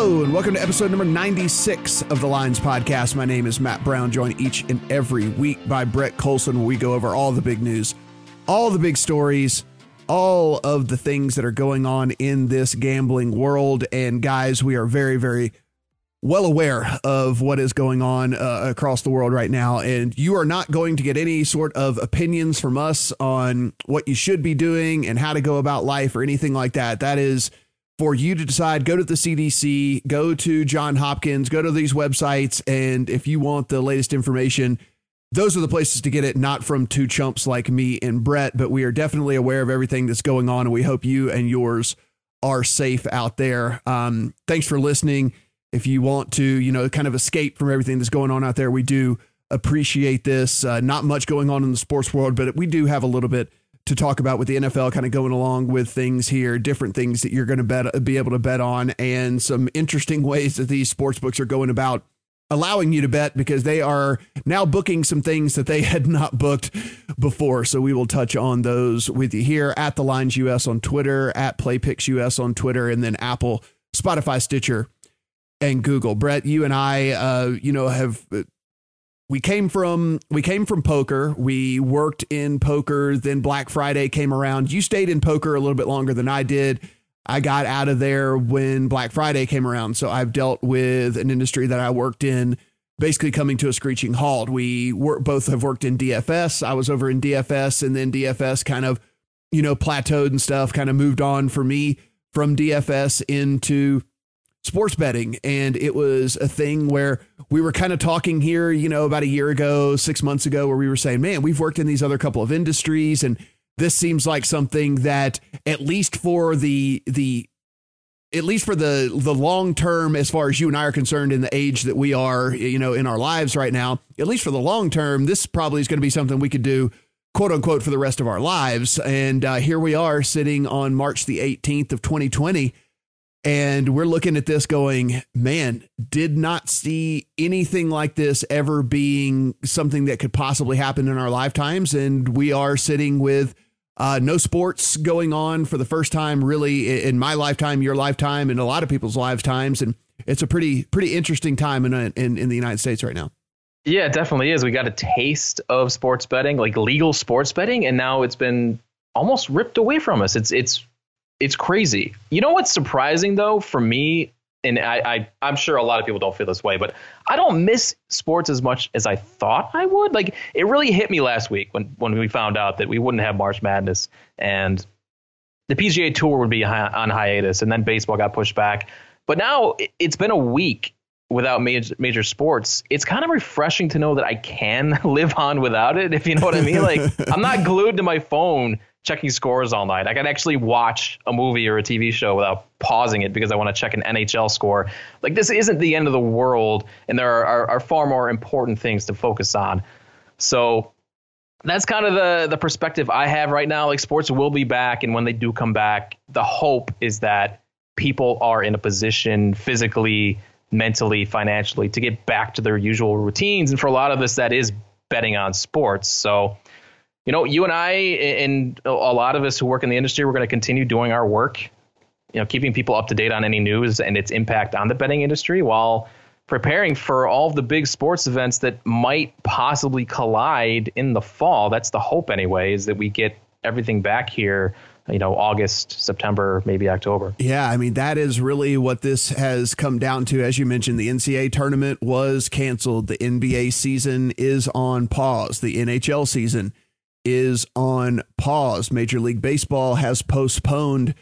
Hello, and welcome to episode number 96 of the Lines Podcast. My name is Matt Brown, joined each and every week by Brett Colson, where we go over all the big news, all the big stories, all of the things that are going on in this gambling world. And guys, we are very, very well aware of what is going on uh, across the world right now. And you are not going to get any sort of opinions from us on what you should be doing and how to go about life or anything like that. That is for you to decide. Go to the CDC, go to John Hopkins, go to these websites. And if you want the latest information, those are the places to get it, not from two chumps like me and Brett, but we are definitely aware of everything that's going on. And we hope you and yours are safe out there. Um, thanks for listening. If you want to, you know, kind of escape from everything that's going on out there, we do appreciate this. Uh, not much going on in the sports world, but we do have a little bit to talk about with the NFL kind of going along with things here, different things that you're going to bet, be able to bet on, and some interesting ways that these sports books are going about allowing you to bet because they are now booking some things that they had not booked before. So we will touch on those with you here at the Lines US on Twitter, at PlayPicks US on Twitter, and then Apple, Spotify, Stitcher, and Google. Brett, you and I, uh, you know, have we came from we came from poker. We worked in poker. Then Black Friday came around. You stayed in poker a little bit longer than I did. I got out of there when Black Friday came around. So I've dealt with an industry that I worked in basically coming to a screeching halt. We were, both have worked in DFS. I was over in DFS and then DFS kind of, you know, plateaued and stuff, kind of moved on for me from DFS into sports betting. And it was a thing where we were kind of talking here, you know, about a year ago, six months ago, where we were saying, man, we've worked in these other couple of industries and this seems like something that at least for the the at least for the the long term as far as you and I are concerned in the age that we are you know in our lives right now at least for the long term this probably is going to be something we could do quote unquote for the rest of our lives and uh, here we are sitting on March the 18th of 2020 and we're looking at this going, man, did not see anything like this ever being something that could possibly happen in our lifetimes. And we are sitting with uh, no sports going on for the first time, really, in my lifetime, your lifetime, and a lot of people's lifetimes. And it's a pretty, pretty interesting time in, in, in the United States right now. Yeah, it definitely is. We got a taste of sports betting, like legal sports betting, and now it's been almost ripped away from us. It's it's it's crazy. You know what's surprising though for me, and I, I am sure a lot of people don't feel this way, but I don't miss sports as much as I thought I would. Like it really hit me last week when when we found out that we wouldn't have March Madness and the PGA Tour would be on hiatus, and then baseball got pushed back. But now it's been a week without major major sports. It's kind of refreshing to know that I can live on without it. If you know what I mean. Like I'm not glued to my phone checking scores all night. I can actually watch a movie or a TV show without pausing it because I want to check an NHL score. Like this isn't the end of the world, and there are, are, are far more important things to focus on. So that's kind of the the perspective I have right now. Like sports will be back, and when they do come back, the hope is that people are in a position physically, mentally, financially to get back to their usual routines. And for a lot of us, that is betting on sports. So you know, you and I and a lot of us who work in the industry, we're going to continue doing our work, you know, keeping people up to date on any news and its impact on the betting industry while preparing for all of the big sports events that might possibly collide in the fall. That's the hope anyway, is that we get everything back here you know August, September, maybe October. Yeah, I mean that is really what this has come down to. As you mentioned, the NCAA tournament was canceled. The NBA season is on pause. The NHL season is on pause. Major League Baseball has postponed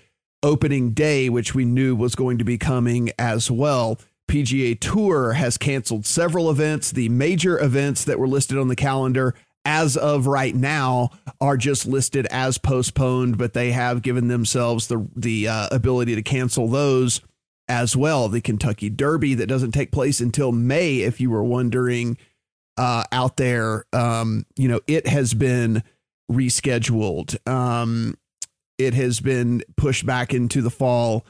opening day, which we knew was going to be coming as well. PGA Tour has canceled several events. The major events that were listed on the calendar as of right now are just listed as postponed, but they have given themselves the the uh, ability to cancel those as well. The Kentucky Derby that doesn't take place until May, if you were wondering uh, out there, um, you know, it has been rescheduled. Um, it has been pushed back into the fall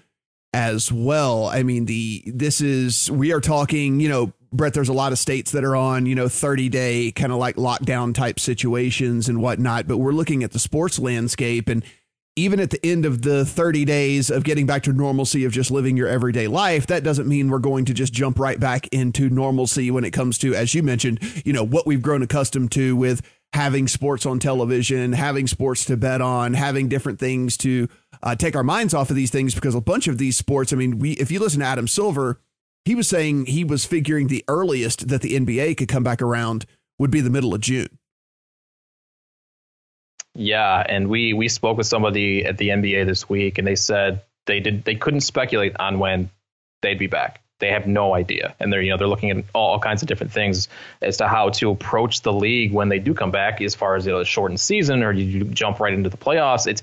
as well. I mean, the this is we are talking, you know, Brett, there's a lot of states that are on, you know, 30 day kind of like lockdown type situations and whatnot, but we're looking at the sports landscape and even at the end of the 30 days of getting back to normalcy of just living your everyday life, that doesn't mean we're going to just jump right back into normalcy when it comes to, as you mentioned, you know, what we've grown accustomed to with having sports on television, having sports to bet on, having different things to uh, take our minds off of these things because a bunch of these sports, I mean, we if you listen to Adam Silver, he was saying he was figuring the earliest that the NBA could come back around would be the middle of June. Yeah, and we we spoke with somebody at the NBA this week, and they said they did they couldn't speculate on when they'd be back. They have no idea, and they're you know they're looking at all, kinds of different things as to how to approach the league when they do come back, as far as you know, a shortened season or you jump right into the playoffs. It's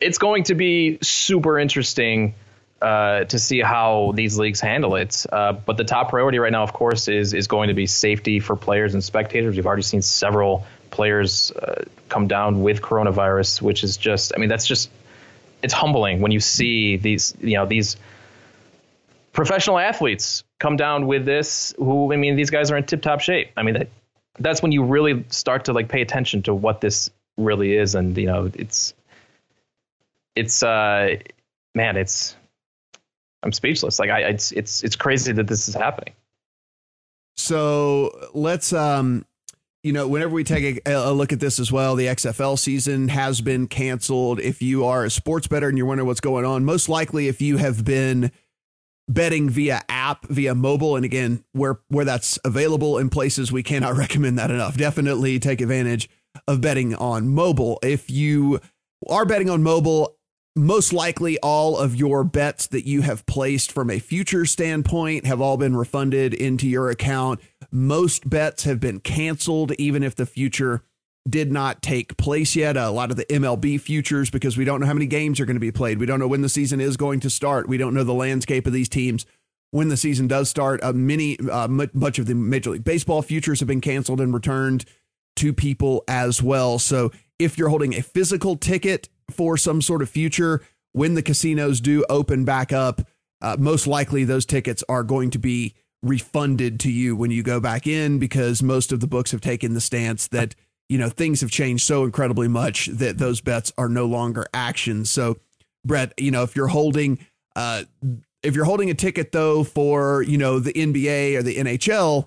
it's going to be super interesting. Uh, to see how these leagues handle it. Uh, but the top priority right now, of course, is is going to be safety for players and spectators. We've already seen several players uh, come down with coronavirus, which is just, I mean, that's just, it's humbling when you see these, you know, these professional athletes come down with this. Who, I mean, these guys are in tip top shape. I mean, that, that's when you really start to like pay attention to what this really is, and you know, it's, it's, uh, man, it's, I'm speechless. Like I, it's, it's, it's crazy that this is happening. So let's um you know, whenever we take a, a, look at this as well, the XFL season has been canceled. If you are a sports bettor and you're wondering what's going on, most likely if you have been betting via app, via mobile, and again, where where that's available in places, we cannot recommend that enough. Definitely take advantage of betting on mobile. If you are betting on mobile, most likely all of your bets that you have placed from a future standpoint have all been refunded into your account most bets have been canceled, even if the future did not take place yet. A lot of the MLB futures, because we don't know how many games are going to be played. We don't know when the season is going to start. We don't know the landscape of these teams when the season does start. Uh, many, uh, much of the Major League Baseball futures have been canceled and returned to people as well. So if you're holding a physical ticket for some sort of future, when the casinos do open back up, uh, most likely those tickets are going to be refunded to you when you go back in because most of the books have taken the stance that you know things have changed so incredibly much that those bets are no longer actions. So brett you know if you're holding uh if you're holding a ticket though for you know the nba or the nhl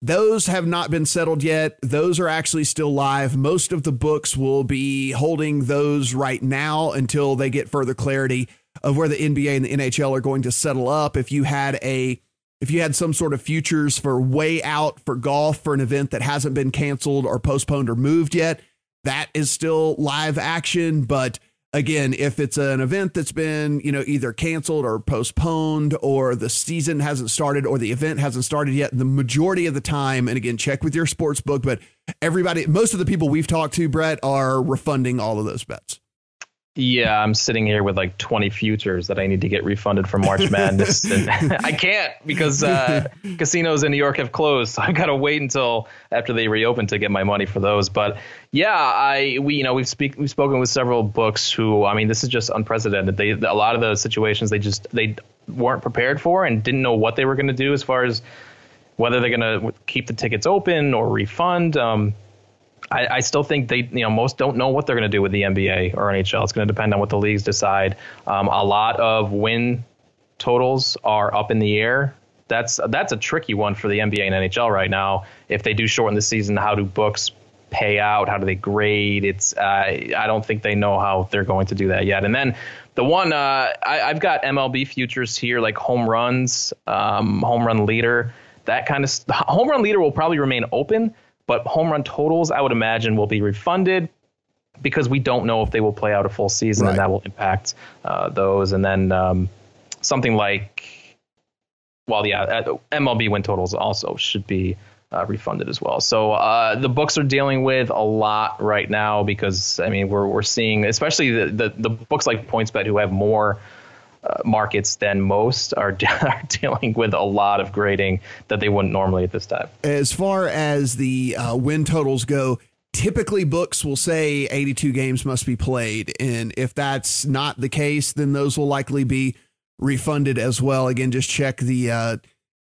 those have not been settled yet. Those are actually still live. Most of the books will be holding those right now until they get further clarity of where the nba and the nhl are going to settle up. If you had a if you had some sort of futures for way out for golf for an event that hasn't been canceled or postponed or moved yet, that is still live action. But again, if it's an event that's been, you know, either canceled or postponed or the season hasn't started or the event hasn't started yet, the majority of the time, and again, check with your sports book, but everybody, most of the people we've talked to, Brett, are refunding all of those bets. Yeah, I'm sitting here with like 20 futures that I need to get refunded from March Madness. and I can't because uh, casinos in New York have closed. So I've got to wait until after they reopen to get my money for those. But yeah, I we you know we've speak we've spoken with several books who I mean this is just unprecedented. They a lot of those situations they just they weren't prepared for and didn't know what they were going to do as far as whether they're going to keep the tickets open or refund. Um, I, I, still think they, you know, most don't know what they're going to do with the NBA or NHL. It's going to depend on what the leagues decide. Um, a lot of win totals are up in the air. That's that's a tricky one for the NBA and NHL right now. If they do shorten the season, how do books pay out? How do they grade? It's uh, I don't think they know how they're going to do that yet. And then the one uh, I, have got MLB futures here, like home runs, um, home run leader, that kind of st- home run leader will probably remain open but home run totals, I would imagine, will be refunded because we don't know if they will play out a full season, right. and that will impact uh, those. And then um, something like, well, yeah, uh, MLB win totals also should be uh, refunded as well. So uh, the books are dealing with a lot right now because I mean we're we're seeing, especially the the, the books like PointsBet who have more uh, markets than most are, are dealing with a lot of grading that they wouldn't normally at this time. As far as the uh, win totals go, typically books will say 82 games must be played. And if that's not the case, then those will likely be refunded as well. Again, just check the. Uh,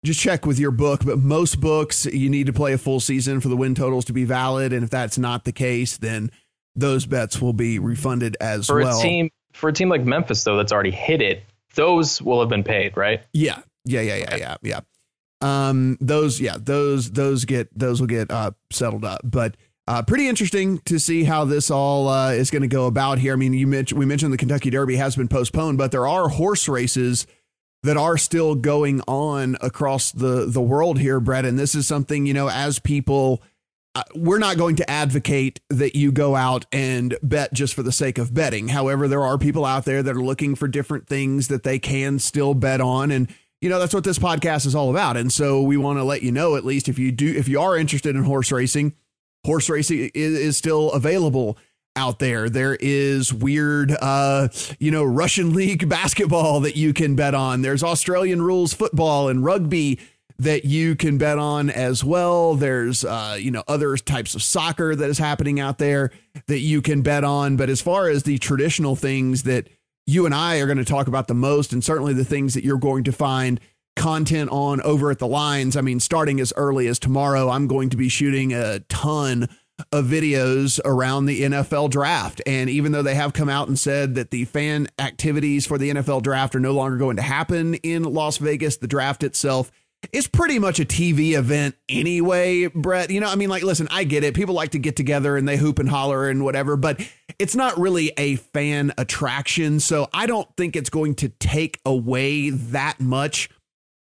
just check with your book, but most books you need to play a full season for the win totals to be valid, and if that's not the case, then those bets will be refunded as for well. A team, for a team like Memphis though that's already hit it, those will have been paid, right? Yeah. Yeah, yeah, yeah, yeah, yeah. Um, those, yeah, those, those get, those will get uh, settled up. But uh, pretty interesting to see how this all uh, is going to go about here. I mean, you mentioned we mentioned the Kentucky Derby has been postponed, but there are horse races that are still going on across the the world here, Brett. And this is something you know, as people we're not going to advocate that you go out and bet just for the sake of betting. However, there are people out there that are looking for different things that they can still bet on. And, you know, that's what this podcast is all about. And so we want to let you know, at least if you do, if you are interested in horse racing, horse racing is, is still available out there. There is weird, uh, you know, Russian league basketball that you can bet on. There's Australian rules football and rugby that you can bet on as well. There's, uh, you know, other types of soccer that is happening out there that you can bet on. But as far as the traditional things that you and I are going to talk about the most, and certainly the things that you're going to find content on over at the lines, I mean, starting as early as tomorrow, I'm going to be shooting a ton of videos around the NFL draft. And even though they have come out and said that the fan activities for the NFL draft are no longer going to happen in Las Vegas, the draft itself it's pretty much a TV event anyway, Brett. You know, I mean, like, listen, I get it. People like to get together and they hoop and holler and whatever, but it's not really a fan attraction. So I don't think it's going to take away that much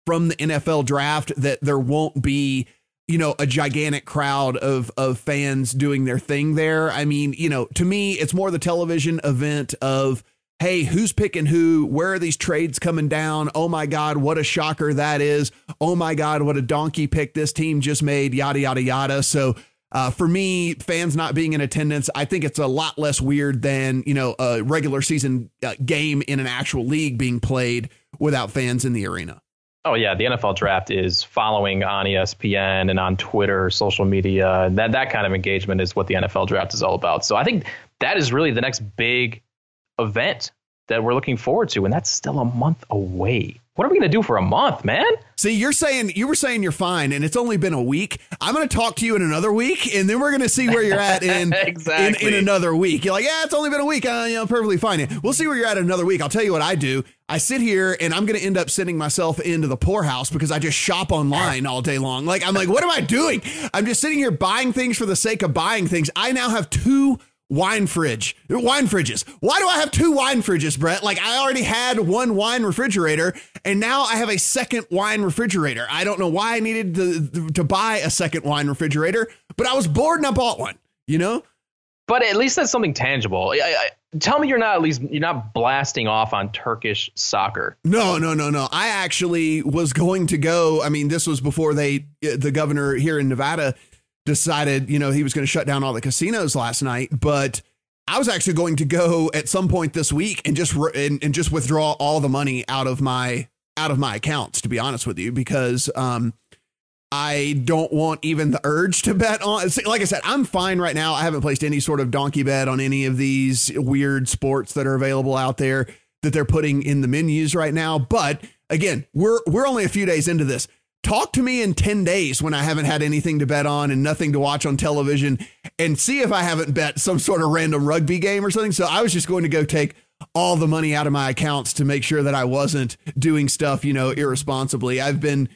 from the NFL draft that there won't be, you know, a gigantic crowd of of fans doing their thing there. I mean, you know, to me, it's more the television event of hey, who's picking who? Where are these trades coming down? Oh my God, what a shocker that is. Oh my God, what a donkey pick this team just made, yada, yada, yada. So, uh, for me, fans not being in attendance, I think it's a lot less weird than, you know, a regular season uh, game in an actual league being played without fans in the arena. Oh yeah, the NFL draft is following on ESPN and on Twitter, social media. That that kind of engagement is what the NFL draft is all about. So I think that is really the next big event that we're looking forward to, and that's still a month away. What are we going to do for a month, man? See, you're saying you were saying you're fine, and it's only been a week. I'm going to talk to you in another week, and then we're going to see where you're at in, exactly. in, in another week. You're like, yeah, it's only been a week. Uh, you know, perfectly fine. We'll see where you're at another week. I'll tell you what I do. I sit here, and I'm going to end up sending myself into the poorhouse because I just shop online all day long. Like, I'm like, what am I doing? I'm just sitting here buying things for the sake of buying things. I now have two wine fridge, wine fridges. Why do I have two wine fridges, Brett? Like I already had one wine refrigerator and now I have a second wine refrigerator. I don't know why I needed to, to buy a second wine refrigerator, but I was bored and I bought one, you know? But at least that's something tangible. I, I, tell me you're not at least you're not blasting off on Turkish soccer. No, no, no, no. I actually was going to go. I mean, this was before they the governor here in Nevada decided, you know, he was going to shut down all the casinos last night, but I was actually going to go at some point this week and just and, and just withdraw all the money out of my out of my accounts to be honest with you because um I don't want even the urge to bet on. Like I said, I'm fine right now. I haven't placed any sort of donkey bet on any of these weird sports that are available out there that they're putting in the menus right now. But again, we're we're only a few days into this talk to me in 10 days when I haven't had anything to bet on and nothing to watch on television and see if I haven't bet some sort of random rugby game or something. So I was just going to go take all the money out of my accounts to make sure that I wasn't doing stuff, you know, irresponsibly. I've been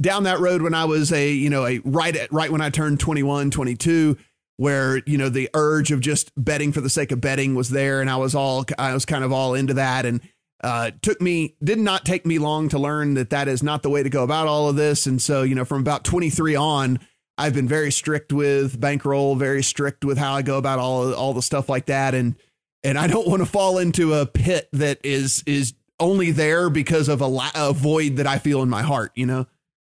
down that road when I was a, you know, a right at right when I turned 21, 22 where, you know, the urge of just betting for the sake of betting was there and I was all I was kind of all into that and uh, took me did not take me long to learn that that is not the way to go about all of this. And so you know from about 23 on i've been very strict with bankroll very strict with how i go about all all the stuff like that. And and i don't want to fall into a pit that is is only there because of a, la- a void that i feel in my heart you know?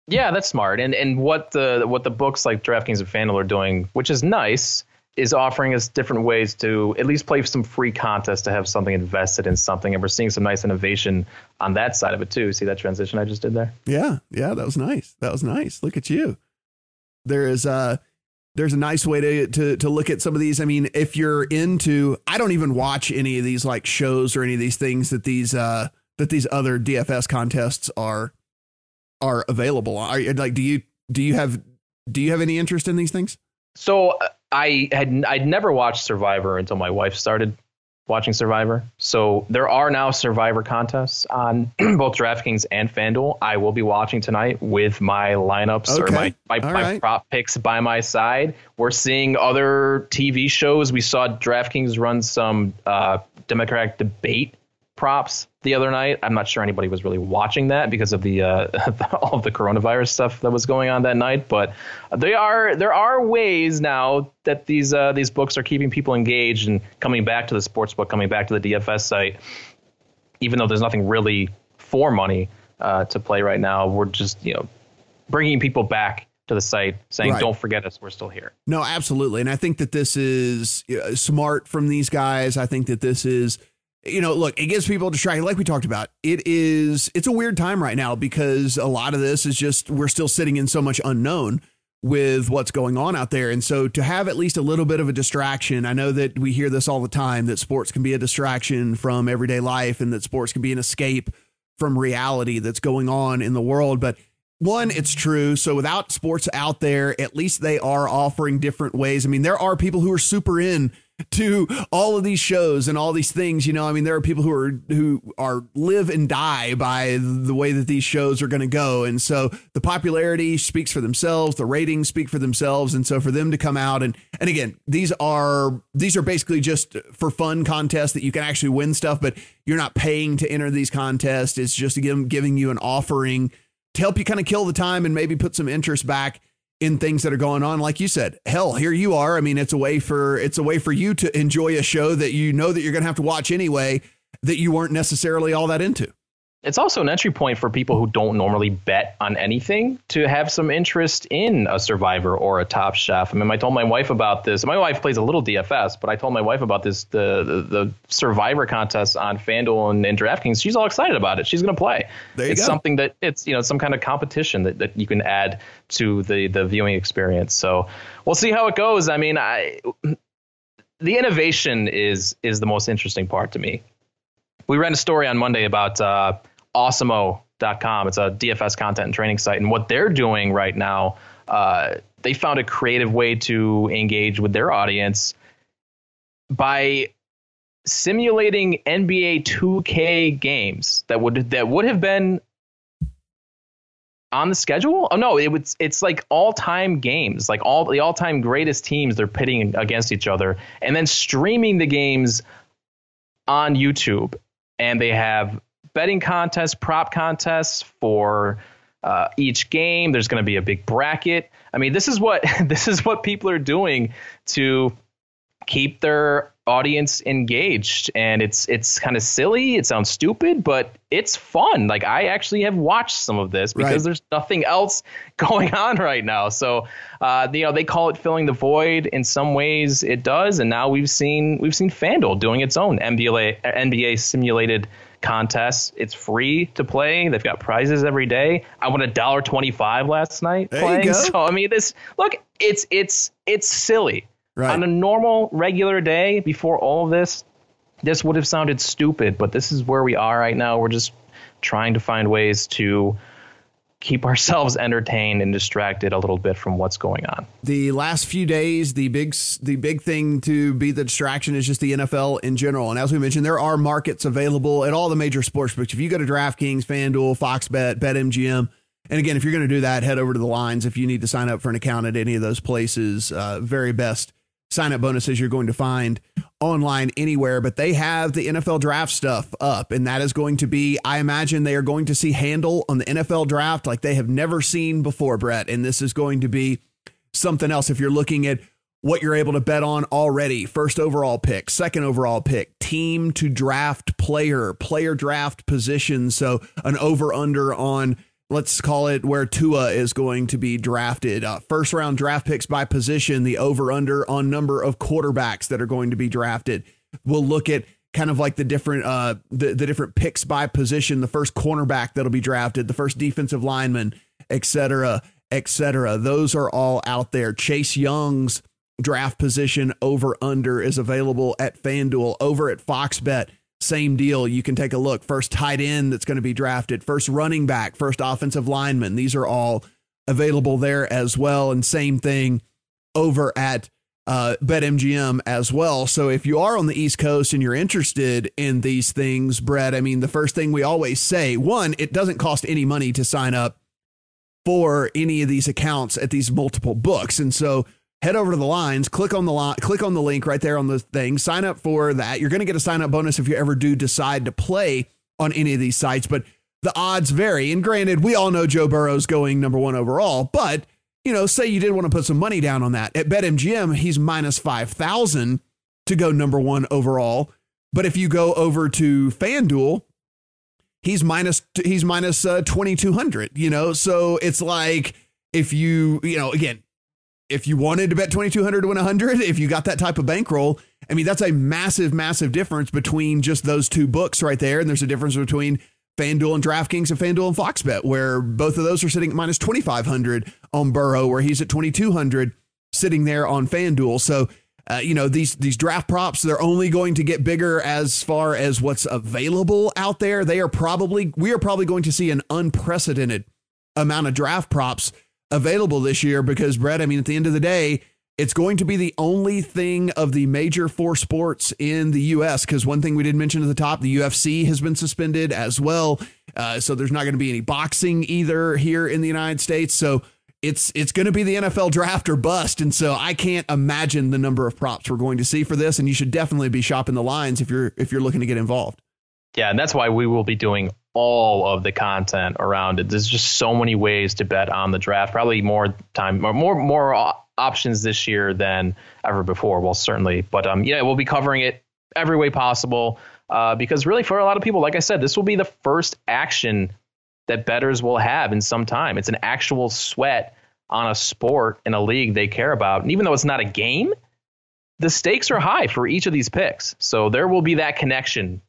Yeah that's smart. And and what the what the books like draftkings and fanduel are doing which is nice is offering us different ways to at least play some free contests to have something invested in something. And we're seeing some nice innovation on that side of it too. See that transition I just did there? Yeah. Yeah. That was nice. That was nice. Look at you. There is a, there's a nice way to, to, to look at some of these. I mean, if you're into, I don't even watch any of these like shows or any of these things that these, uh, that these other DFS contests are, are available. Are like, do you, do you have, do you have any interest in these things? So uh, I had I'd never watched Survivor until my wife started, watching Survivor. So there are now Survivor contests on both DraftKings and FanDuel. I will be watching tonight with my lineups okay. or my, my, my right. prop picks by my side. We're seeing other TV shows. We saw DraftKings run some uh, Democratic debate props the other night. I'm not sure anybody was really watching that because of the uh, all of the coronavirus stuff that was going on that night. But they are there are ways now that these uh, these books are keeping people engaged and coming back to the sports book, coming back to the DFS site. Even though there's nothing really for money uh, to play right now, we're just you know bringing people back to the site saying right. don't forget us we're still here no absolutely and i think that this is smart from these guys i think that this is you know, look, it gives people distracted. Like we talked about, it is it's a weird time right now because a lot of this is just we're still sitting in so much unknown with what's going on out there. And so to have at least a little bit of a distraction, I know that we hear this all the time that sports can be a distraction from everyday life and that sports can be an escape from reality that's going on in the world. But one, it's true. So without sports out there, at least they are offering different ways. I mean, there are people who are super in to all of these shows and all these things. You know, I mean, there are people who are who are live and die by the way that these shows are going to go, and so the popularity speaks for themselves, the ratings speak for themselves, and so for them to come out and and again, these are these are basically just for fun contests that you can actually win stuff, but you're not paying to enter these contests. It's just giving giving you an offering to help you kind of kill the time and maybe put some interest back in things that are going on. Like you said hell here you are. I mean it's a way for it's a way for you to enjoy a show that you know that you're going to have to watch anyway that you weren't necessarily all that into it's also an entry point for people who don't normally bet on anything to have some interest in a survivor or a top chef. I mean, I told my wife about this. My wife plays a little DFS, but I told my wife about this the the, the survivor contest on FanDuel and, and DraftKings. She's all excited about it. She's going to play. There you it's go. something that it's you know some kind of competition that, that you can add to the the viewing experience. So we'll see how it goes. I mean, I the innovation is is the most interesting part to me. We ran a story on Monday about uh, Awesemo.com. It's a DFS content and training site. And what they're doing right now, uh, they found a creative way to engage with their audience by simulating NBA 2K games that would that would have been on the schedule. Oh no, it was it's like all time games, like all the all time greatest teams they're pitting against each other, and then streaming the games on YouTube. And they have betting contests, prop contests for uh, each game. There's going to be a big bracket. I mean, this is what this is what people are doing to keep their audience engaged and it's it's kind of silly it sounds stupid but it's fun like i actually have watched some of this because right. there's nothing else going on right now so uh, you know they call it filling the void in some ways it does and now we've seen we've seen fanduel doing its own nba nba simulated contests. It's free to play. They've got prizes every day. I won a dollar twenty five last night there playing. So I mean, this look, it's it's it's silly. Right. On a normal regular day before all of this, this would have sounded stupid, but this is where we are right now. We're just trying to find ways to keep ourselves entertained and distracted a little bit from what's going on. The last few days, the big the big thing to be the distraction is just the NFL in general. And as we mentioned, there are markets available at all the major sports books. If you go to DraftKings, FanDuel, Fox Bet, BetMGM, and again, if you're going to do that, head over to the lines. If you need to sign up for an account at any of those places, uh, very best sign up bonuses you're going to find online anywhere, but they have the NFL draft stuff up. And that is going to be, I imagine they are going to see handle on the NFL draft like they have never seen before, Brett. And this is going to be something else. If you're looking at what you're able to bet on already first overall pick, second overall pick, team to draft player, player draft position. So an over under on let's call it where Tua is going to be drafted. Uh, first round draft picks by position, the over under on number of quarterbacks that are going to be drafted. We'll look at kind of like the different uh the, the different picks by position, the first cornerback that'll be drafted, the first defensive lineman, etc., etc. Those are all out there. Chase Young's draft position over under is available at FanDuel over at Fox Bet same deal. You can take a look. First tight end that's going to be drafted, first running back, first offensive lineman. These are all available there as well. And same thing over at uh, BetMGM as well. So if you are on the East Coast and you're interested in these things, Brett, I mean, the first thing we always say one, it doesn't cost any money to sign up for any of these accounts at these multiple books. And so head over to the lines, click on the click on the link right there on the thing, sign up for that. You're going to get a sign up bonus if you ever do decide to play on any of these sites, but the odds vary. And granted, we all know Joe Burrow's going number one overall, but you know, say you did want to put some money down on that. At BetMGM, he's minus 5,000 to go number one overall. But if you go over to FanDuel, he's minus he's minus uh, 2200 you know so it's like if you you know again if you wanted to bet 2200 to win 100 if you got that type of bankroll i mean that's a massive massive difference between just those two books right there and there's a difference between FanDuel and DraftKings and FanDuel and FoxBet, where both of those are sitting at minus 2,500 on Burrow, where he's at 2,200 sitting there on FanDuel. So, uh, you know, these these draft props, they're only going to get bigger as far as what's available out there. They are probably, we are probably going to see an unprecedented amount of draft props available this year because, Brett, I mean, at the end of the day, it's going to be the only thing of the major four sports in the U.S. Because one thing we didn't mention at the top, the UFC has been suspended as well. Uh, so there's not going to be any boxing either here in the United States. So it's it's going to be the NFL draft or bust. And so I can't imagine the number of props we're going to see for this. And you should definitely be shopping the lines if you're if you're looking to get involved. Yeah, and that's why we will be doing all of the content around it. There's just so many ways to bet on the draft. Probably more time, more more more options this year than ever before. Well, certainly, but um, yeah, we'll be covering it every way possible uh, because really, for a lot of people, like I said, this will be the first action that bettors will have in some time. It's an actual sweat on a sport in a league they care about, and even though it's not a game, the stakes are high for each of these picks. So there will be that connection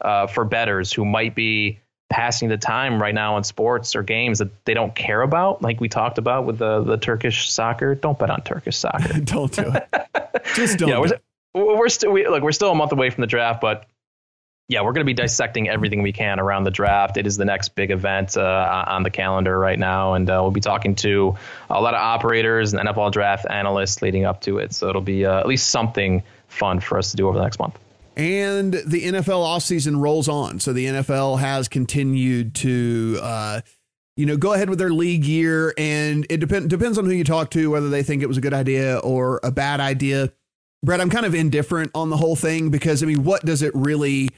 uh, for bettors who might be passing the time right now in sports or games that they don't care about, like we talked about with the the Turkish soccer. Don't bet on Turkish soccer. don't do it. Just don't. Yeah, we're, we're still we, look. We're still a month away from the draft, but yeah, we're going to be dissecting everything we can around the draft. It is the next big event uh, on the calendar right now, and uh, we'll be talking to a lot of operators and NFL draft analysts leading up to it. So it'll be uh, at least something fun for us to do over the next month. And the NFL offseason rolls on. So the NFL has continued to, uh, you know, go ahead with their league year. And it depend, depends on who you talk to, whether they think it was a good idea or a bad idea. Brett, I'm kind of indifferent on the whole thing because, I mean, what does it really,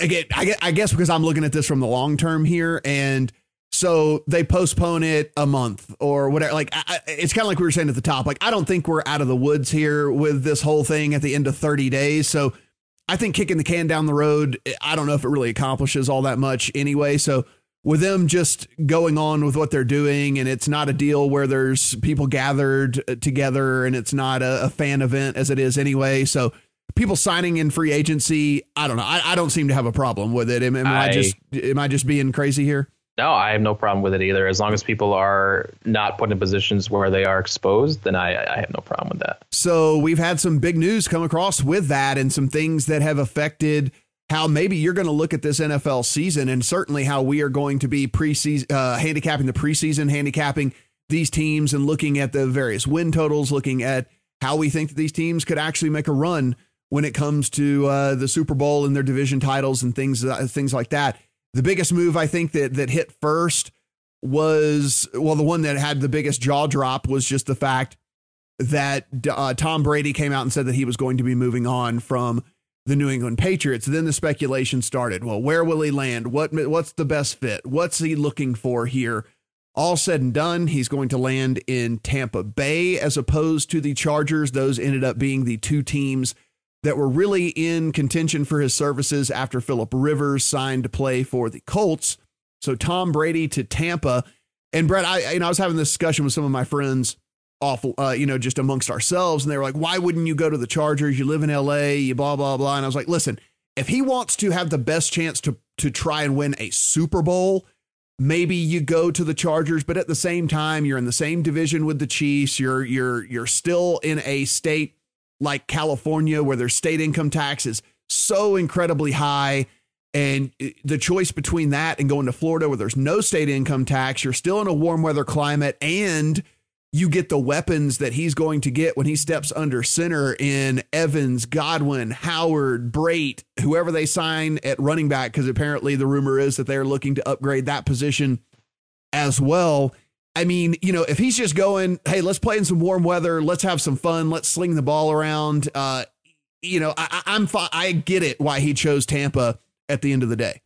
again, I guess because I'm looking at this from the long term here. And so they postpone it a month or whatever. Like, I, it's kind of like we were saying at the top. Like, I don't think we're out of the woods here with this whole thing at the end of 30 days. So, I think kicking the can down the road, I don't know if it really accomplishes all that much anyway. So with them just going on with what they're doing, and it's not a deal where there's people gathered uh, together and it's not a, a fan event as it is anyway. So people signing in free agency, I don't know. I, I don't seem to have a problem with it. Am, am I, I just am I just being crazy here? No, I have no problem with it either. As long as people are not put in positions where they are exposed, then I, I have no problem with that. So we've had some big news come across with that and some things that have affected how maybe you're going to look at this NFL season and certainly how we are going to be preseason uh, handicapping the preseason, handicapping these teams and looking at the various win totals, looking at how we think that these teams could actually make a run when it comes to uh, the Super Bowl and their division titles and things uh, things like that. The biggest move I think that that hit first was well, the one that had the biggest jaw drop was just the fact that uh, Tom Brady came out and said that he was going to be moving on from the New England Patriots. Then the speculation started. Well, where will he land? What what's the best fit? What's he looking for here? All said and done, he's going to land in Tampa Bay as opposed to the Chargers. Those ended up being the two teams that were really in contention for his services after Philip Rivers signed to play for the Colts. So Tom Brady to Tampa. And Brett, I you know I was having this discussion with some of my friends off uh, you know just amongst ourselves and they were like why wouldn't you go to the Chargers you live in LA you blah blah blah and I was like listen if he wants to have the best chance to to try and win a Super Bowl maybe you go to the Chargers but at the same time you're in the same division with the Chiefs you're you're you're still in a state like California, where their state income tax is so incredibly high. And the choice between that and going to Florida, where there's no state income tax, you're still in a warm weather climate, and you get the weapons that he's going to get when he steps under center in Evans, Godwin, Howard, Brate, whoever they sign at running back, because apparently the rumor is that they're looking to upgrade that position as well. I mean, you know, if he's just going, hey, let's play in some warm weather, let's have some fun, let's sling the ball around. Uh, you know, I, I'm I get it why he chose Tampa at the end of the day.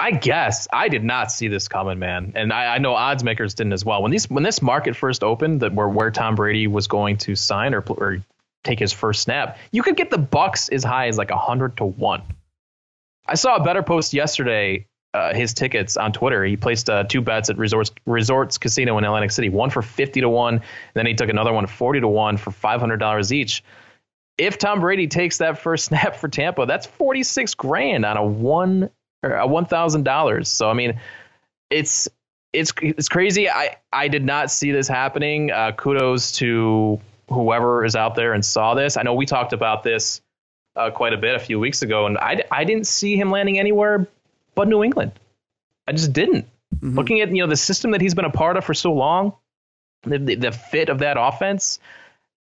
I guess I did not see this coming, man, and I, I, know odds makers didn't as well. When these when this market first opened, that where where Tom Brady was going to sign or or take his first snap, you could get the Bucks as high as like hundred to one. I saw a bettor post yesterday. Uh, his tickets on Twitter. He placed uh, two bets at Resorts Resorts Casino in Atlantic City, one for fifty to one, and then he took another one forty to one for five hundred dollars each. If Tom Brady takes that first snap for Tampa, that's forty six grand on a one or uh, one thousand dollars. So I mean, it's it's it's crazy. I I did not see this happening. Uh, kudos to whoever is out there and saw this. I know we talked about this uh, quite a bit a few weeks ago, and I I didn't see him landing anywhere but New England. I just didn't. Mm-hmm. Looking at you know the system that he's been a part of for so long, the, the, the fit of that offense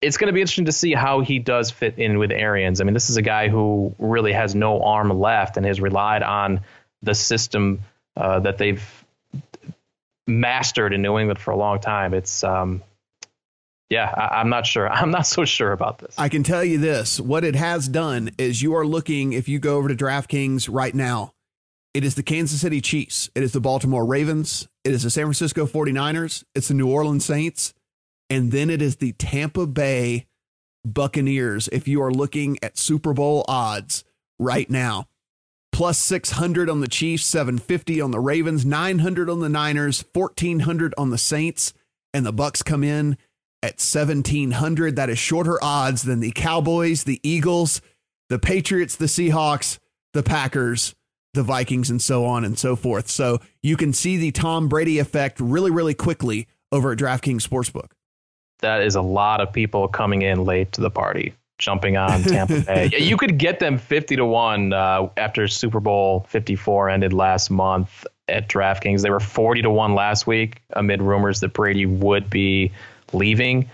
it's going to be interesting to see how he does fit in with Arians. I mean, this is a guy who really has no arm left and has relied on the system uh, that they've mastered in New England for a long time. It's, um, yeah, I, I'm not sure. I'm not so sure about this. I can tell you this what it has done is you are looking, if you go over to DraftKings right now, it is the Kansas City Chiefs, it is the Baltimore Ravens, it is the San Francisco 49ers, it's the New Orleans Saints. And then it is the Tampa Bay Buccaneers. If you are looking at Super Bowl odds right now, plus 600 on the Chiefs, 750 on the Ravens, 900 on the Niners, 1400 on the Saints, and the Bucks come in at 1700. That is shorter odds than the Cowboys, the Eagles, the Patriots, the Seahawks, the Packers, the Vikings, and so on and so forth. So you can see the Tom Brady effect really, really quickly over at DraftKings Sportsbook that is a lot of people coming in late to the party, jumping on Tampa Bay. you could get them 50 to 1 uh, after Super Bowl 54 ended last month at DraftKings. They were 40 to 1 last week amid rumors that Brady would be leaving.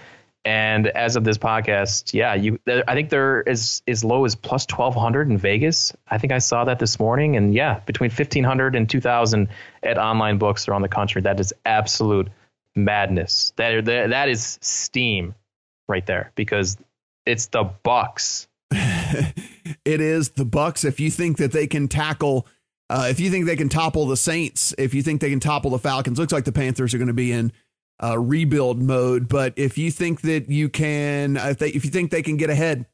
And as of this podcast, yeah, you I think they're as as low as plus 1200 in Vegas. I think I saw that this morning and yeah, between 1500 and 2000 at online books around the country. That is absolute madness. That that is steam right there because it's the Bucks. it is the Bucks. If you think that they can tackle, uh, if you think they can topple the Saints, if you think they can topple the Falcons, looks like the Panthers are going to be in uh, rebuild mode. But if you think that you can, if they, if you think they can get ahead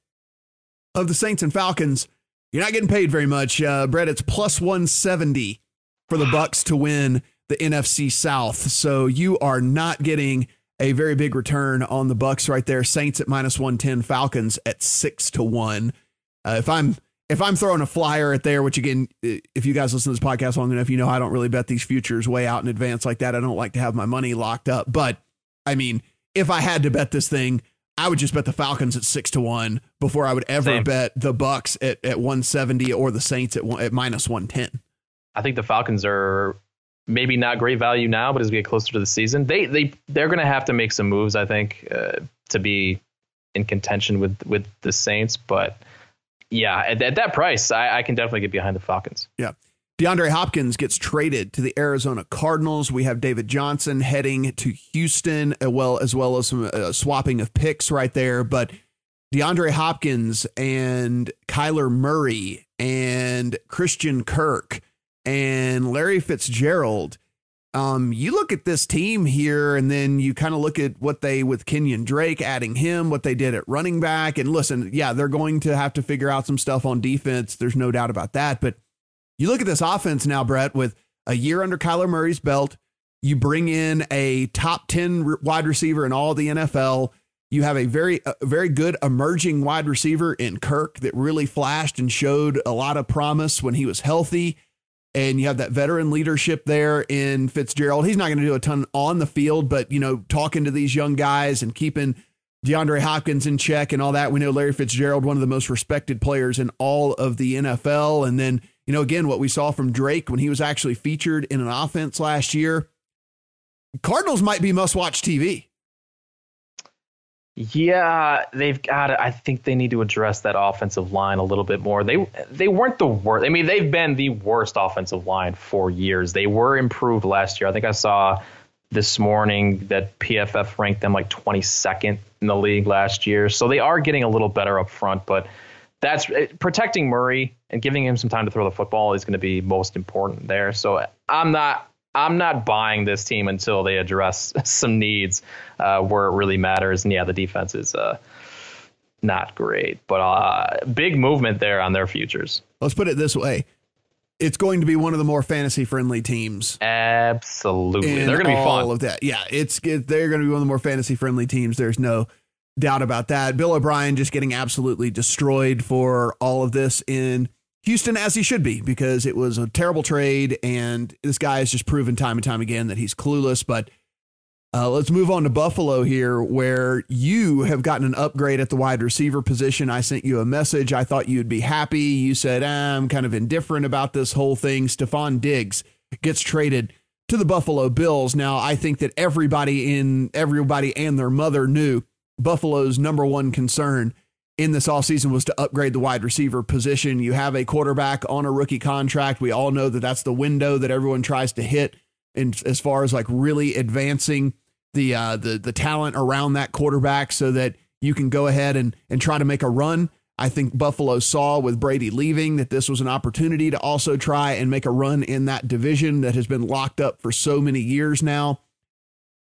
of the Saints and Falcons, you're not getting paid very much, uh, Brett. It's plus one seventy for the Bucks to win the NFC South. So you are not getting a very big return on the Bucks right there. Saints at minus 110, Falcons at 6 to 1. Uh, if I'm if I'm throwing a flyer at there, which again, if you guys listen to this podcast long enough, you know I don't really bet these futures way out in advance like that. I don't like to have my money locked up. But I mean, if I had to bet this thing, I would just bet the Falcons at six to one before I would ever Same. bet the Bucks at, at 170 or the Saints at, at minus 110. I think the Falcons are maybe not great value now, but as we get closer to the season, they they they're going to have to make some moves, I think, uh, to be in contention with with the Saints. But yeah, at, at that price, I, I, can definitely get behind the Falcons. Yeah. DeAndre Hopkins gets traded to the Arizona Cardinals. We have David Johnson heading to Houston, as uh, well as well as some uh, swapping of picks right there. But DeAndre Hopkins and Kyler Murray and Christian Kirk and Larry Fitzgerald. Um, you look at this team here, and then you kind of look at what they with Kenyon Drake adding him, what they did at running back, and listen, yeah, they're going to have to figure out some stuff on defense. There's no doubt about that. But you look at this offense now, Brett, with a year under Kyler Murray's belt, you bring in a top ten wide receiver in all the NFL. You have a very, a very good emerging wide receiver in Kirk that really flashed and showed a lot of promise when he was healthy and you have that veteran leadership there in Fitzgerald. He's not going to do a ton on the field, but you know, talking to these young guys and keeping DeAndre Hopkins in check and all that. We know Larry Fitzgerald, one of the most respected players in all of the NFL. And then, you know, again, what we saw from Drake when he was actually featured in an offense last year. Cardinals might be must watch TV. Yeah, they've got. I think they need to address that offensive line a little bit more. They they weren't the worst. I mean, they've been the worst offensive line for years. They were improved last year. I think I saw this morning that PFF ranked them like 22nd in the league last year. So they are getting a little better up front, but that's eh, protecting Murray and giving him some time to throw the football is going to be most important there. So I'm not I'm not buying this team until they address some needs uh, where it really matters. And yeah, the defense is uh, not great, but uh, big movement there on their futures. Let's put it this way. It's going to be one of the more fantasy friendly teams. Absolutely. They're going to be fun. All of that. Yeah, it's it, they're going to be one of the more fantasy friendly teams. There's no doubt about that. Bill O'Brien just getting absolutely destroyed for all of this in Houston as he should be because it was a terrible trade and this guy has just proven time and time again that he's clueless. But uh, let's move on to Buffalo here, where you have gotten an upgrade at the wide receiver position. I sent you a message. I thought you'd be happy. You said, ah, I'm kind of indifferent about this whole thing. Stefon Diggs gets traded to the Buffalo Bills. Now, I think that everybody in everybody and their mother knew Buffalo's number one concern in this offseason was to upgrade the wide receiver position. You have a quarterback on a rookie contract. We all know that that's the window that everyone tries to hit in, as far as like really advancing the uh, the the talent around that quarterback so that you can go ahead and and try to make a run. I think Buffalo saw with Brady leaving that this was an opportunity to also try and make a run in that division that has been locked up for so many years now.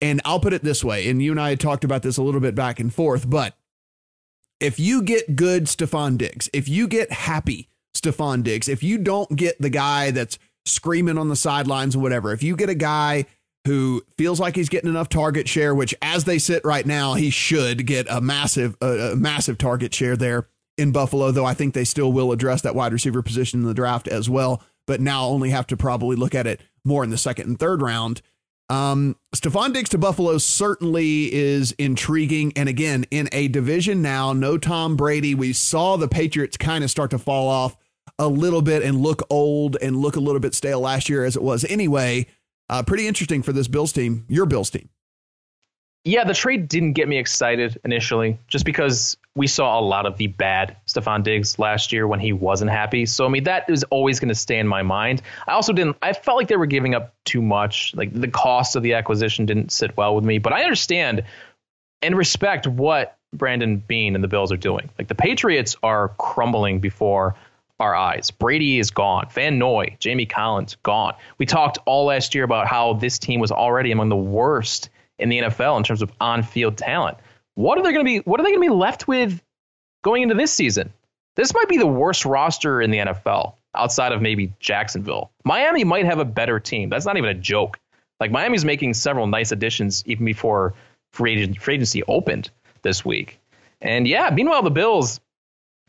And I'll put it this way, and you and I had talked about this a little bit back and forth, but if you get good Stefon Diggs, if you get happy Stefon Diggs, if you don't get the guy that's screaming on the sidelines or whatever, if you get a guy who feels like he's getting enough target share, which as they sit right now, he should get a massive, a, a massive target share there in Buffalo, though I think they still will address that wide receiver position in the draft as well, but now only have to probably look at it more in the second and third round. Um, Stefon Diggs to Buffalo certainly is intriguing. And again, in a division now, no Tom Brady. We saw the Patriots kind of start to fall off a little bit and look old and look a little bit stale last year as it was anyway. Uh, pretty interesting for this Bills team, your Bills team. Yeah, the trade didn't get me excited initially, just because we saw a lot of the bad Stefon Diggs last year when he wasn't happy. So I mean, that is always going to stay in my mind. I also didn't. I felt like they were giving up too much. Like the cost of the acquisition didn't sit well with me. But I understand and respect what Brandon Beane and the Bills are doing. Like the Patriots are crumbling before our eyes. Brady is gone. Van Noy, Jamie Collins, gone. We talked all last year about how this team was already among the worst in the NFL in terms of on-field talent. What are they going to be? What are they going to be left with going into this season? This might be the worst roster in the NFL outside of maybe Jacksonville. Miami might have a better team. That's not even a joke. Like Miami's making several nice additions even before free, free agency opened this week. And yeah, meanwhile the Bills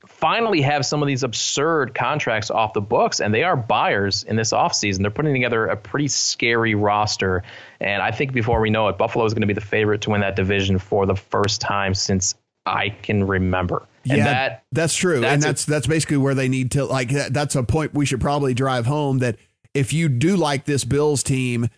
finally have some of these absurd contracts off the books and they are buyers in this offseason. They're putting together a pretty scary roster. And I think before we know it, Buffalo is going to be the favorite to win that division for the first time since I can remember. And yeah, that, that's true. That's and that's a, that's basically where they need to like that's a point we should probably drive home that if you do like this Bills team,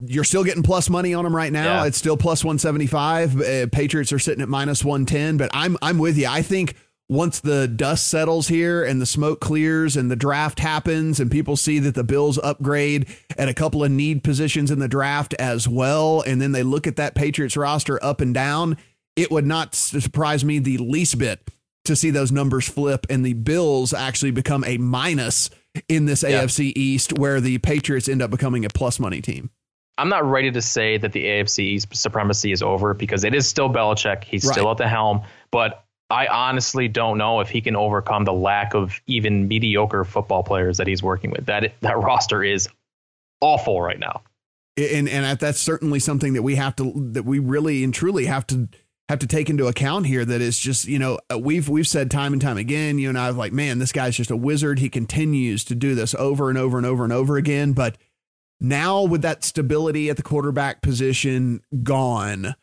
you're still getting plus money on them right now. Yeah. It's still plus 175. Uh, Patriots are sitting at minus 110, but I'm I'm with you. I think once the dust settles here and the smoke clears and the draft happens and people see that the Bills upgrade at a couple of need positions in the draft as well, and then they look at that Patriots roster up and down, it would not surprise me the least bit to see those numbers flip and the Bills actually become a minus in this yeah. AFC East where the Patriots end up becoming a plus money team. I'm not ready to say that the AFC East supremacy is over because it is still Belichick. He's right. still at the helm, but I honestly don't know if he can overcome the lack of even mediocre football players that he's working with. That that roster is awful right now. And and that's certainly something that we have to that we really and truly have to have to take into account here that is just you know uh, we've we've said time and time again you and I've like man this guy's just a wizard he continues to do this over and over and over and over again but now with that stability at the quarterback position gone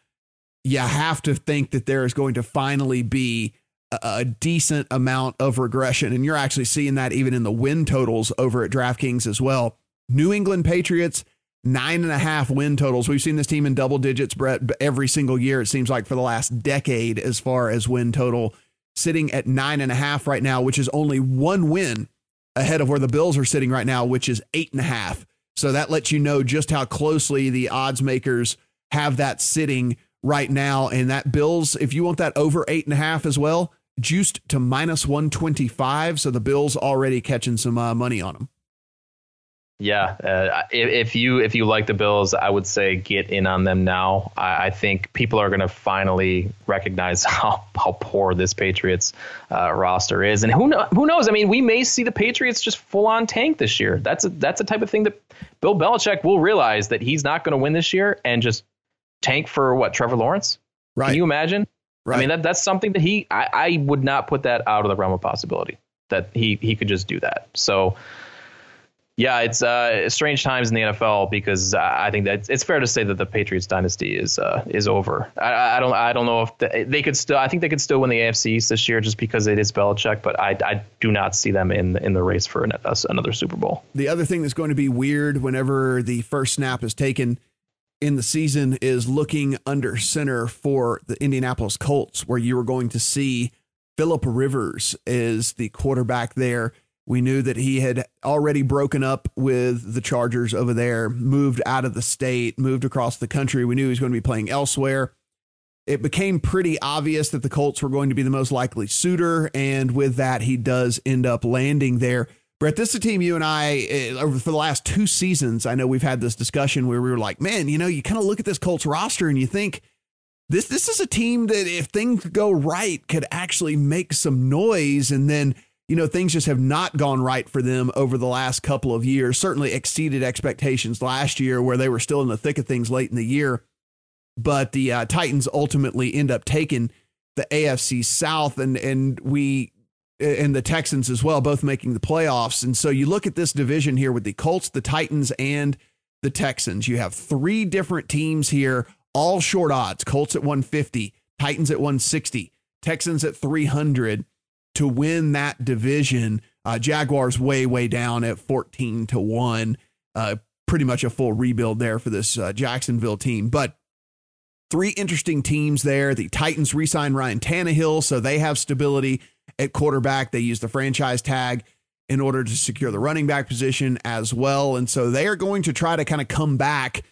you have to think that there is going to finally be a, a, decent amount of regression. And you're actually seeing that even in the win totals over at DraftKings as well. New England Patriots nine and a half win totals. We've seen this team in double digits, Brett, every single year, it seems like for the last decade, as far as win total, sitting at nine and a half right now, which is only one win ahead of where the Bills are sitting right now, which is eight and a half. So that lets you know just how closely the odds makers have that sitting right now. And that Bills, if you want that over eight and a half as well, juiced to minus 125. So the Bills already catching some uh, money on them. Yeah, uh, if, if, you if you like the Bills, I would say get in on them now. I, I think people are going to finally recognize how, how poor this Patriots uh, roster is, and who know, who knows? I mean, we may see the Patriots just full on tank this year. That's a, that's the type of thing that Bill Belichick will realize that he's not going to win this year and just tank for what Trevor Lawrence. Right? Can you imagine? Right. I mean, that that's something that he I, I would not put that out of the realm of possibility that he he could just do that. So yeah, it's uh, strange times in the NFL because uh, I think that it's fair to say that the Patriots dynasty is uh, is over. I, I, don't I don't know if the, they could still. I think they could still win the AFC East this year just because it is Belichick, but I, I do not see them in in the race for an, another Super Bowl. The other thing that's going to be weird whenever the first snap is taken in the season is looking under center for the Indianapolis Colts, where you are going to see Philip Rivers is the quarterback there we knew that he had already broken up with the Chargers over there, moved out of the state, moved across the country. We knew he was going to be playing elsewhere. It became pretty obvious that the Colts were going to be the most likely suitor. And with that, he does end up landing there. Brett, this is a team you and I, uh, for the last two seasons, I know we've had this discussion where we were like, man, you know, you kind of look at this Colts roster and you think, this this is a team that if things go right could actually make some noise and then you know, things just have not gone right for them over the last couple of years. Certainly exceeded expectations last year, where they were still in the thick of things late in the year. But the uh, Titans ultimately end up taking the AFC South, and and we and the Texans as well, both making the playoffs. And so you look at this division here with the Colts, the Titans, and the Texans. You have three different teams here, all short odds. Colts at 150, Titans at 160, Texans at 300 to win that division. Uh, Jaguars way, way down at 14 to 1. Uh, pretty much a full rebuild there for this uh, Jacksonville team. But three interesting teams there. The Titans re signed Ryan Tannehill, so they have stability at quarterback. They use the franchise tag in order to secure the running back position as well. And so they are going to try to kind of come back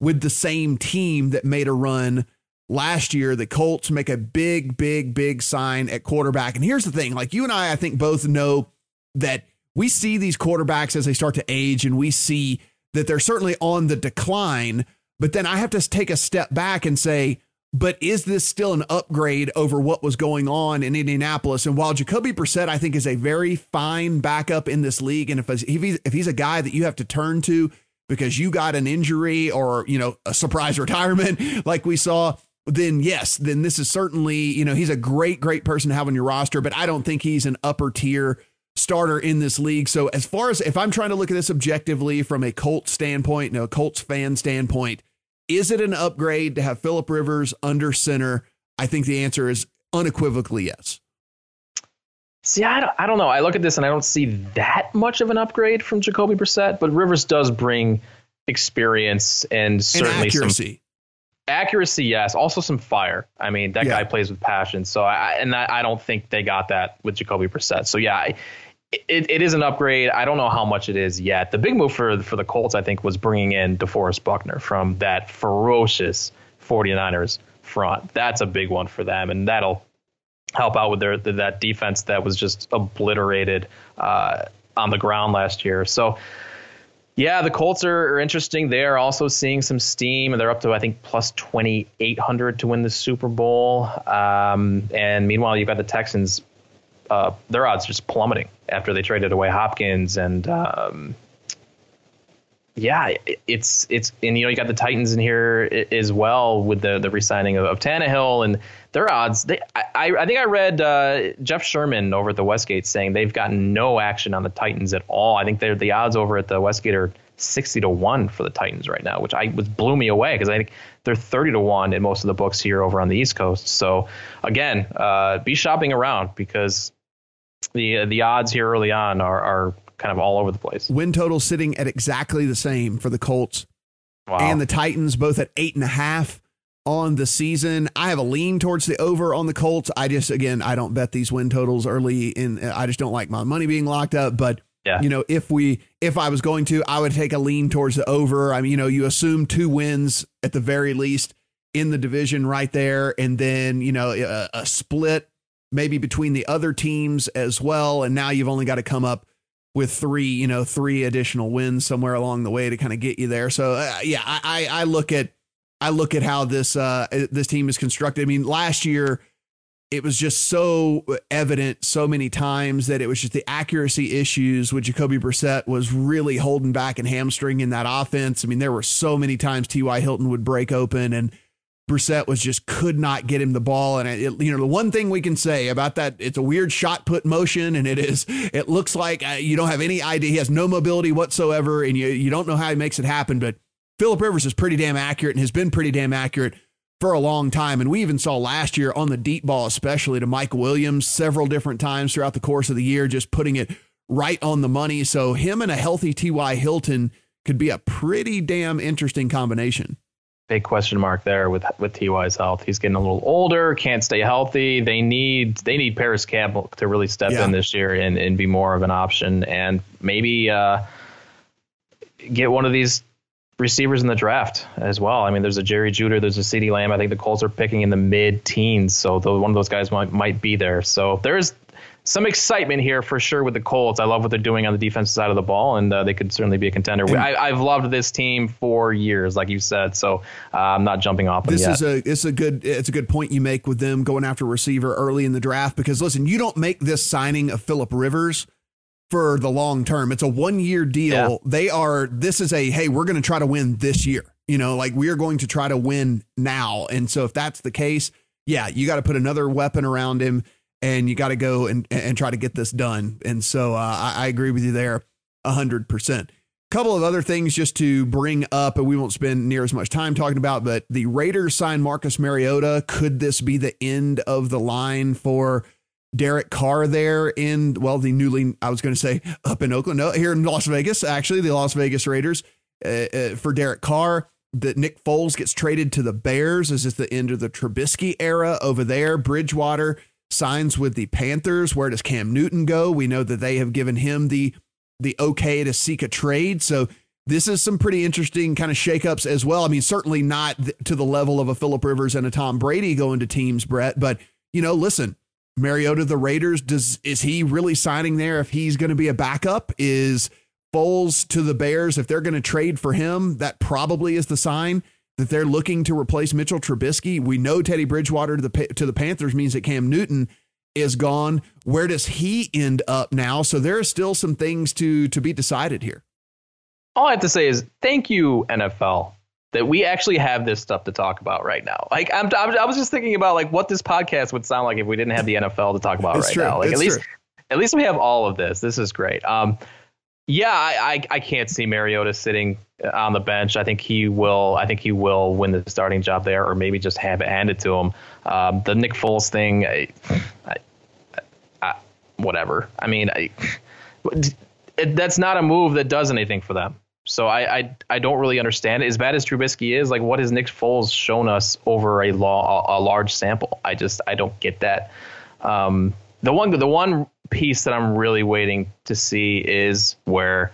with the same team that made a run last year the Colts make a big, big, big sign at quarterback. And here's the thing like you and I, I think both know that we see these quarterbacks as they start to age and we see that they're certainly on the decline. But then I have to take a step back and say, but is this still an upgrade over what was going on in Indianapolis? And while Jacoby Brissett, I think, is a very fine backup in this league, and if if he's, if he's a guy that you have to turn to because you got an injury or you know a surprise retirement like we saw then yes, then this is certainly, you know, he's a great, great person to have on your roster, but I don't think he's an upper tier starter in this league. So as far as if I'm trying to look at this objectively from a Colts standpoint, you no Colts fan standpoint, is it an upgrade to have Philip Rivers under center? I think the answer is unequivocally yes. See, I don't, I don't know. I look at this and I don't see that much of an upgrade from Jacoby Brissett, but Rivers does bring experience and certainly and accuracy. Some, Accuracy, yes. Also some fire. I mean, that yeah. guy plays with passion. So I and I, I don't think they got that with Jacoby Brissett. So yeah, it, it is an upgrade. I don't know how much it is yet. The big move for for the Colts, I think, was bringing in DeForest Buckner from that ferocious 49ers front. That's a big one for them, and that'll help out with their that defense that was just obliterated uh, on the ground last year. So yeah, the Colts are, are interesting. They are also seeing some steam, and they're up to I think plus twenty eight hundred to win the Super Bowl. Um, and meanwhile, you've got the Texans. Uh, their odds just plummeting after they traded away Hopkins and um, yeah, it's it's and you know you got the Titans in here as well with the the resigning of, of Tannehill and their odds. They I I think I read uh, Jeff Sherman over at the Westgate saying they've gotten no action on the Titans at all. I think they're the odds over at the Westgate are sixty to one for the Titans right now, which I was blew me away because I think they're thirty to one in most of the books here over on the East Coast. So again, uh, be shopping around because the the odds here early on are are kind of all over the place. Win total sitting at exactly the same for the Colts wow. and the Titans both at eight and a half on the season. I have a lean towards the over on the Colts. I just again I don't bet these win totals early in I just don't like my money being locked up, but yeah. you know, if we if I was going to, I would take a lean towards the over. I mean, you know, you assume two wins at the very least in the division right there and then, you know, a, a split maybe between the other teams as well and now you've only got to come up with three, you know, three additional wins somewhere along the way to kind of get you there. So uh, yeah, I, I look at I look at how this uh, this team is constructed. I mean, last year it was just so evident so many times that it was just the accuracy issues with Jacoby Brissett was really holding back and hamstringing that offense. I mean, there were so many times T.Y. Hilton would break open and Brissett was just could not get him the ball. And it, you know, the one thing we can say about that, it's a weird shot put motion, and it is. It looks like uh, you don't have any idea. He has no mobility whatsoever, and you you don't know how he makes it happen. But Philip Rivers is pretty damn accurate and has been pretty damn accurate for a long time. And we even saw last year on the deep ball, especially to Mike Williams, several different times throughout the course of the year, just putting it right on the money. So him and a healthy T.Y. Hilton could be a pretty damn interesting combination. Big question mark there with with Ty's health. He's getting a little older, can't stay healthy. They need they need Parris Campbell to really step yeah. in this year and, and be more of an option, and maybe uh, get one of these receivers in the draft as well. I mean, there's a Jerry Jeudy, there's a CeeDee Lamb. I think the Colts are picking in the mid teens, so the, one of those guys might might be there. So there's some excitement here for sure with the Colts. I love what they're doing on the defensive side of the ball, and uh, they could certainly be a contender. I, have loved this team for years, like you said, so uh, I'm not jumping off. This is a it's a good it's a good point you make with them going after receiver early in the draft because listen, you don't make this signing of Philip Rivers for the long term. It's a one year deal. Yeah. They are, this is a, hey, we're going to try to win this year. You know, like we are going to try to win now. And so if that's the case, yeah, you got to put another weapon around him and you got to go and, and try to get this done. And so uh, I, I agree with you there a hundred percent. Couple of other things just to bring up, and we won't spend near as much time talking about, but the Raiders signed Marcus Mariota. Could this be the end of the line for Derek Carr there in, well, the newly, I was going to say up in Oakland, no, here in Las Vegas, actually, the Las Vegas Raiders uh, uh, for Derek Carr. That Nick Foles gets traded to the Bears. Is this the end of the Trubisky era over there? Bridgewater signs with the Panthers. Where does Cam Newton go? We know that they have given him the the okay to seek a trade. So this is some pretty interesting kind of shakeups as well. I mean, certainly not to the level of a Philip Rivers and a Tom Brady going to teams, Brett, but you know, listen, Mariota the Raiders does is he really signing there if he's going to be a backup is Foles to the Bears if they're going to trade for him that probably is the sign that they're looking to replace Mitchell Trubisky we know Teddy Bridgewater to the to the Panthers means that Cam Newton is gone where does he end up now so there are still some things to to be decided here all I have to say is thank you NFL that we actually have this stuff to talk about right now. Like I'm, I'm, i was just thinking about like what this podcast would sound like if we didn't have the NFL to talk about right true. now. Like it's at least, true. at least we have all of this. This is great. Um, yeah, I, I, I can't see Mariota sitting on the bench. I think he will. I think he will win the starting job there, or maybe just have it handed to him. Um, the Nick Foles thing, I, I, whatever. I mean, it, that's not a move that does anything for them. So I, I I don't really understand it. As bad as Trubisky is, like what has Nick Foles shown us over a law a, large sample? I just I don't get that. Um, the one the one piece that I'm really waiting to see is where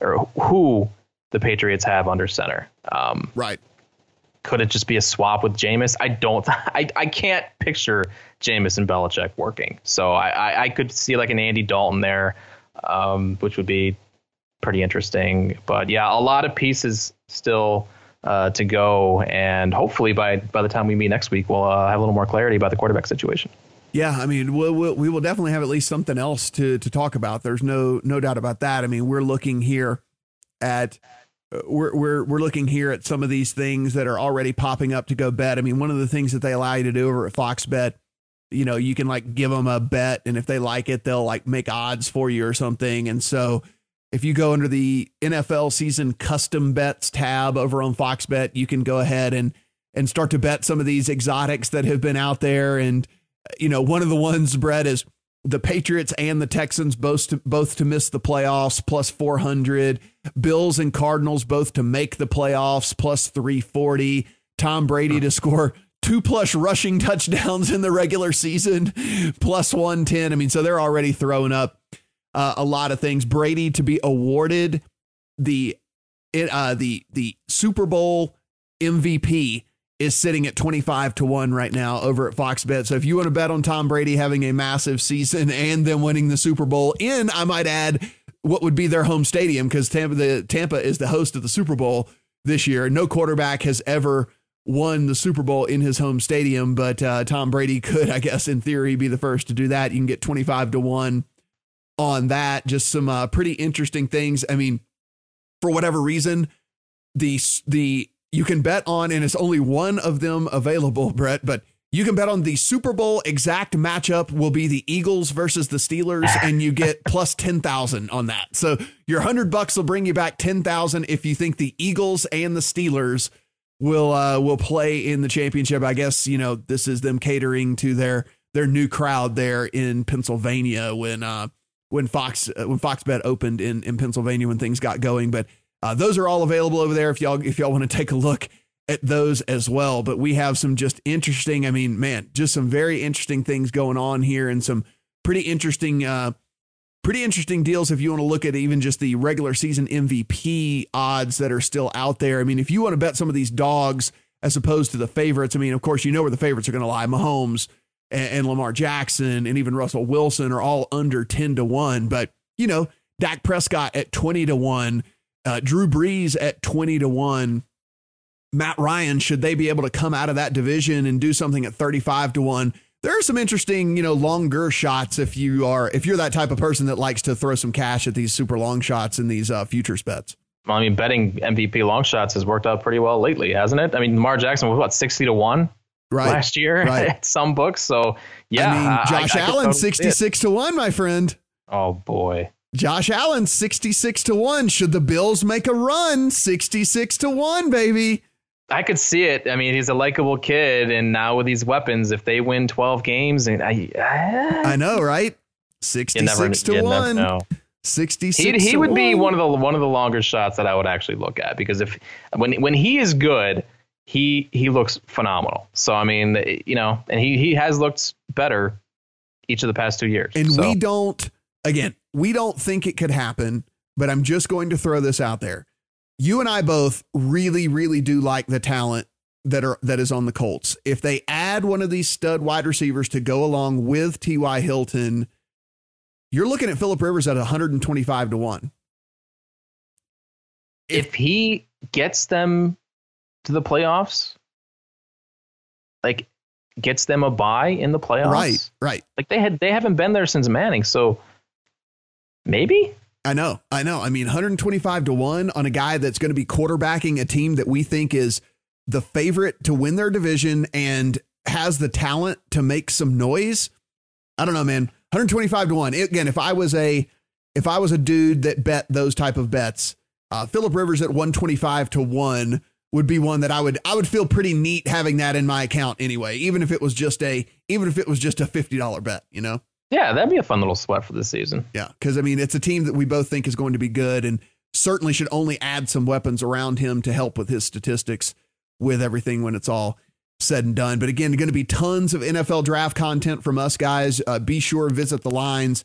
or who the Patriots have under center. Um, right. Could it just be a swap with Jameis? I don't. I, I can't picture Jameis and Belichick working. So I, I, I could see like an Andy Dalton there, um, which would be pretty interesting. But yeah, a lot of pieces still uh, to go, and hopefully by by the time we meet next week, we'll uh, have a little more clarity about the quarterback situation. Yeah, I mean, we'll, we'll, we will definitely have at least something else to to talk about. There's no no doubt about that. I mean, we're looking here at uh, we're we're we're looking here at some of these things that are already popping up to go bet. I mean, one of the things that they allow you to do over at Fox Bet, you know, you can like give them a bet, and if they like it, they'll like make odds for you or something. And so if you go under the NFL season custom bets tab over on Fox Bet, you can go ahead and and start to bet some of these exotics that have been out there. And you know, one of the ones, Brett, is the Patriots and the Texans both to, both to miss the playoffs plus 400. Bills and Cardinals both to make the playoffs plus 340. Tom Brady to score two plus rushing touchdowns in the regular season plus 110. I mean, so they're already throwing up uh, a lot of things. Brady to be awarded the uh, the the Super Bowl MVP is sitting at 25 to 1 right now over at Fox Bet. So if you want to bet on Tom Brady having a massive season and then winning the Super Bowl in, I might add what would be their home stadium because Tampa the Tampa is the host of the Super Bowl this year. No quarterback has ever won the Super Bowl in his home stadium, but uh, Tom Brady could, I guess, in theory, be the first to do that. You can get 25 to 1 on that. Just some uh, pretty interesting things. I mean, for whatever reason, the the you can bet on, and it's only one of them available, Brett, but you can bet on the Super Bowl exact matchup will be the Eagles versus the Steelers, and you get plus 10,000 on that. So your 100 bucks will bring you back 10,000 if you think the Eagles and the Steelers will uh, will play in the championship. I guess, you know, this is them catering to their their new crowd there in Pennsylvania when uh when Fox uh, when Fox Bet opened in in Pennsylvania when things got going, but uh, those are all available over there if y'all if y'all want to take a look at those as well. But we have some just interesting, I mean, man, just some very interesting things going on here and some pretty interesting uh pretty interesting deals if you want to look at even just the regular season MVP odds that are still out there. I mean, if you want to bet some of these dogs as opposed to the favorites, I mean, of course, you know where the favorites are going to lie. Mahomes and, and Lamar Jackson and even Russell Wilson are all under 10 to 1. But, you know, Dak Prescott at 20 to 1 uh, Drew Brees at 20 to 1. Matt Ryan, should they be able to come out of that division and do something at 35 to 1? There are some interesting, you know, longer shots if you are if you're that type of person that likes to throw some cash at these super long shots in these uh, futures bets. Well, I mean, betting MVP long shots has worked out pretty well lately, hasn't it? I mean, Lamar Jackson was what 60 to 1 right. last year right. at some books. So, yeah. I mean, Josh I, I Allen, 66 to 1, my friend. Oh, boy. Josh Allen, 66 to 1. Should the Bills make a run? 66 to 1, baby. I could see it. I mean, he's a likable kid, and now with these weapons, if they win 12 games, and I, uh, I know, right? 66 never, to 1. 66 he, he would one. be one of the one of the longer shots that I would actually look at because if when when he is good, he he looks phenomenal. So I mean, you know, and he he has looked better each of the past two years. And so. we don't again, we don't think it could happen, but I'm just going to throw this out there. You and I both really, really do like the talent that are that is on the Colts. If they add one of these stud wide receivers to go along with T.Y. Hilton, you're looking at Philip Rivers at 125 to 1. If, if he gets them to the playoffs, like gets them a bye in the playoffs. Right, right. Like they had they haven't been there since Manning. So Maybe. I know. I know. I mean, 125 to 1 on a guy that's going to be quarterbacking a team that we think is the favorite to win their division and has the talent to make some noise. I don't know, man. 125 to 1. Again, if I was a if I was a dude that bet those type of bets, uh, Philip Rivers at 125 to 1 would be one that I would I would feel pretty neat having that in my account anyway, even if it was just a even if it was just a $50 bet, you know? Yeah, that'd be a fun little sweat for this season. Yeah, because I mean, it's a team that we both think is going to be good and certainly should only add some weapons around him to help with his statistics with everything when it's all said and done. But again, going to be tons of NFL draft content from us guys. Uh, be sure visit the lines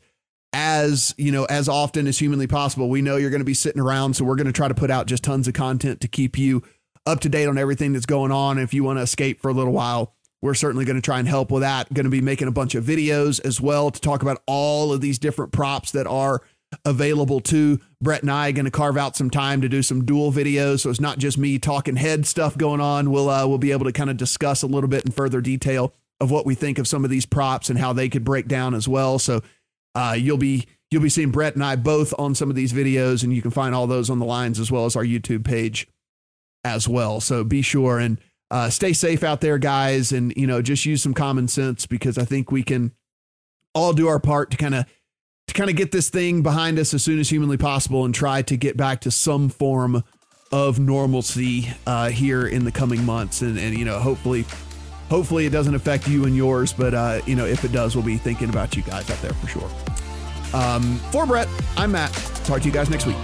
as you know as often as humanly possible. We know you're going to be sitting around, so we're going to try to put out just tons of content to keep you up to date on everything that's going on. And If you want to escape for a little while we're certainly going to try and help with that. Going to be making a bunch of videos as well to talk about all of these different props that are available to Brett and I. Going to carve out some time to do some dual videos, so it's not just me talking head stuff going on. We'll uh, we'll be able to kind of discuss a little bit in further detail of what we think of some of these props and how they could break down as well. So uh, you'll be you'll be seeing Brett and I both on some of these videos, and you can find all those on the lines as well as our YouTube page as well. So be sure and uh, stay safe out there, guys, and you know just use some common sense because I think we can all do our part to kind of to kind of get this thing behind us as soon as humanly possible and try to get back to some form of normalcy uh, here in the coming months. And and you know hopefully hopefully it doesn't affect you and yours but uh, you know if it does we'll be thinking about you guys out there for sure. Um, for brett i'm matt. Talk to you guys next week